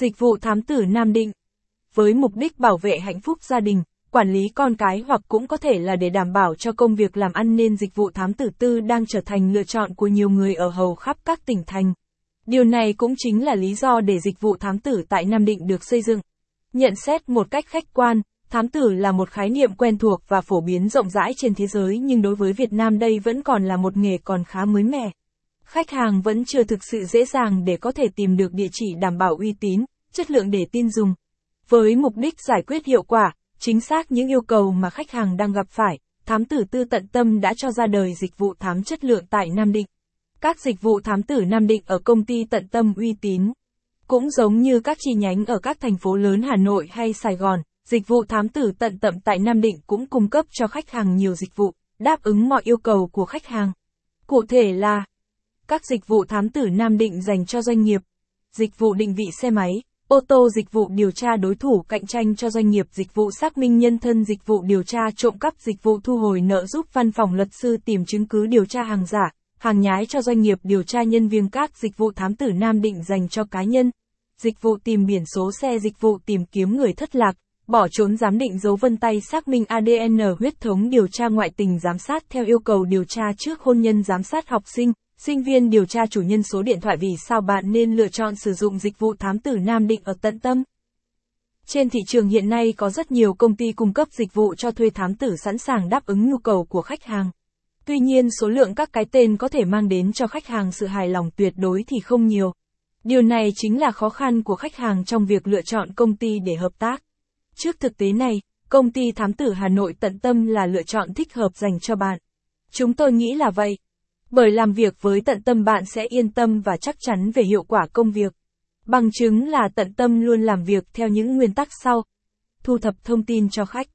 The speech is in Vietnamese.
Dịch vụ thám tử Nam Định. Với mục đích bảo vệ hạnh phúc gia đình, quản lý con cái hoặc cũng có thể là để đảm bảo cho công việc làm ăn nên dịch vụ thám tử tư đang trở thành lựa chọn của nhiều người ở hầu khắp các tỉnh thành. Điều này cũng chính là lý do để dịch vụ thám tử tại Nam Định được xây dựng. Nhận xét một cách khách quan, thám tử là một khái niệm quen thuộc và phổ biến rộng rãi trên thế giới nhưng đối với Việt Nam đây vẫn còn là một nghề còn khá mới mẻ. Khách hàng vẫn chưa thực sự dễ dàng để có thể tìm được địa chỉ đảm bảo uy tín, chất lượng để tin dùng. Với mục đích giải quyết hiệu quả, chính xác những yêu cầu mà khách hàng đang gặp phải, thám tử tư tận tâm đã cho ra đời dịch vụ thám chất lượng tại Nam Định. Các dịch vụ thám tử Nam Định ở công ty tận tâm uy tín. Cũng giống như các chi nhánh ở các thành phố lớn Hà Nội hay Sài Gòn, dịch vụ thám tử tận tậm tại Nam Định cũng cung cấp cho khách hàng nhiều dịch vụ, đáp ứng mọi yêu cầu của khách hàng. Cụ thể là các dịch vụ thám tử Nam Định dành cho doanh nghiệp, dịch vụ định vị xe máy, ô tô dịch vụ điều tra đối thủ cạnh tranh cho doanh nghiệp dịch vụ xác minh nhân thân dịch vụ điều tra trộm cắp dịch vụ thu hồi nợ giúp văn phòng luật sư tìm chứng cứ điều tra hàng giả, hàng nhái cho doanh nghiệp điều tra nhân viên các dịch vụ thám tử Nam Định dành cho cá nhân, dịch vụ tìm biển số xe dịch vụ tìm kiếm người thất lạc, bỏ trốn giám định dấu vân tay xác minh ADN huyết thống điều tra ngoại tình giám sát theo yêu cầu điều tra trước hôn nhân giám sát học sinh, sinh viên điều tra chủ nhân số điện thoại vì sao bạn nên lựa chọn sử dụng dịch vụ thám tử Nam Định ở tận tâm. Trên thị trường hiện nay có rất nhiều công ty cung cấp dịch vụ cho thuê thám tử sẵn sàng đáp ứng nhu cầu của khách hàng. Tuy nhiên số lượng các cái tên có thể mang đến cho khách hàng sự hài lòng tuyệt đối thì không nhiều. Điều này chính là khó khăn của khách hàng trong việc lựa chọn công ty để hợp tác. Trước thực tế này, công ty thám tử Hà Nội tận tâm là lựa chọn thích hợp dành cho bạn. Chúng tôi nghĩ là vậy. Bởi làm việc với tận tâm bạn sẽ yên tâm và chắc chắn về hiệu quả công việc. Bằng chứng là tận tâm luôn làm việc theo những nguyên tắc sau. Thu thập thông tin cho khách.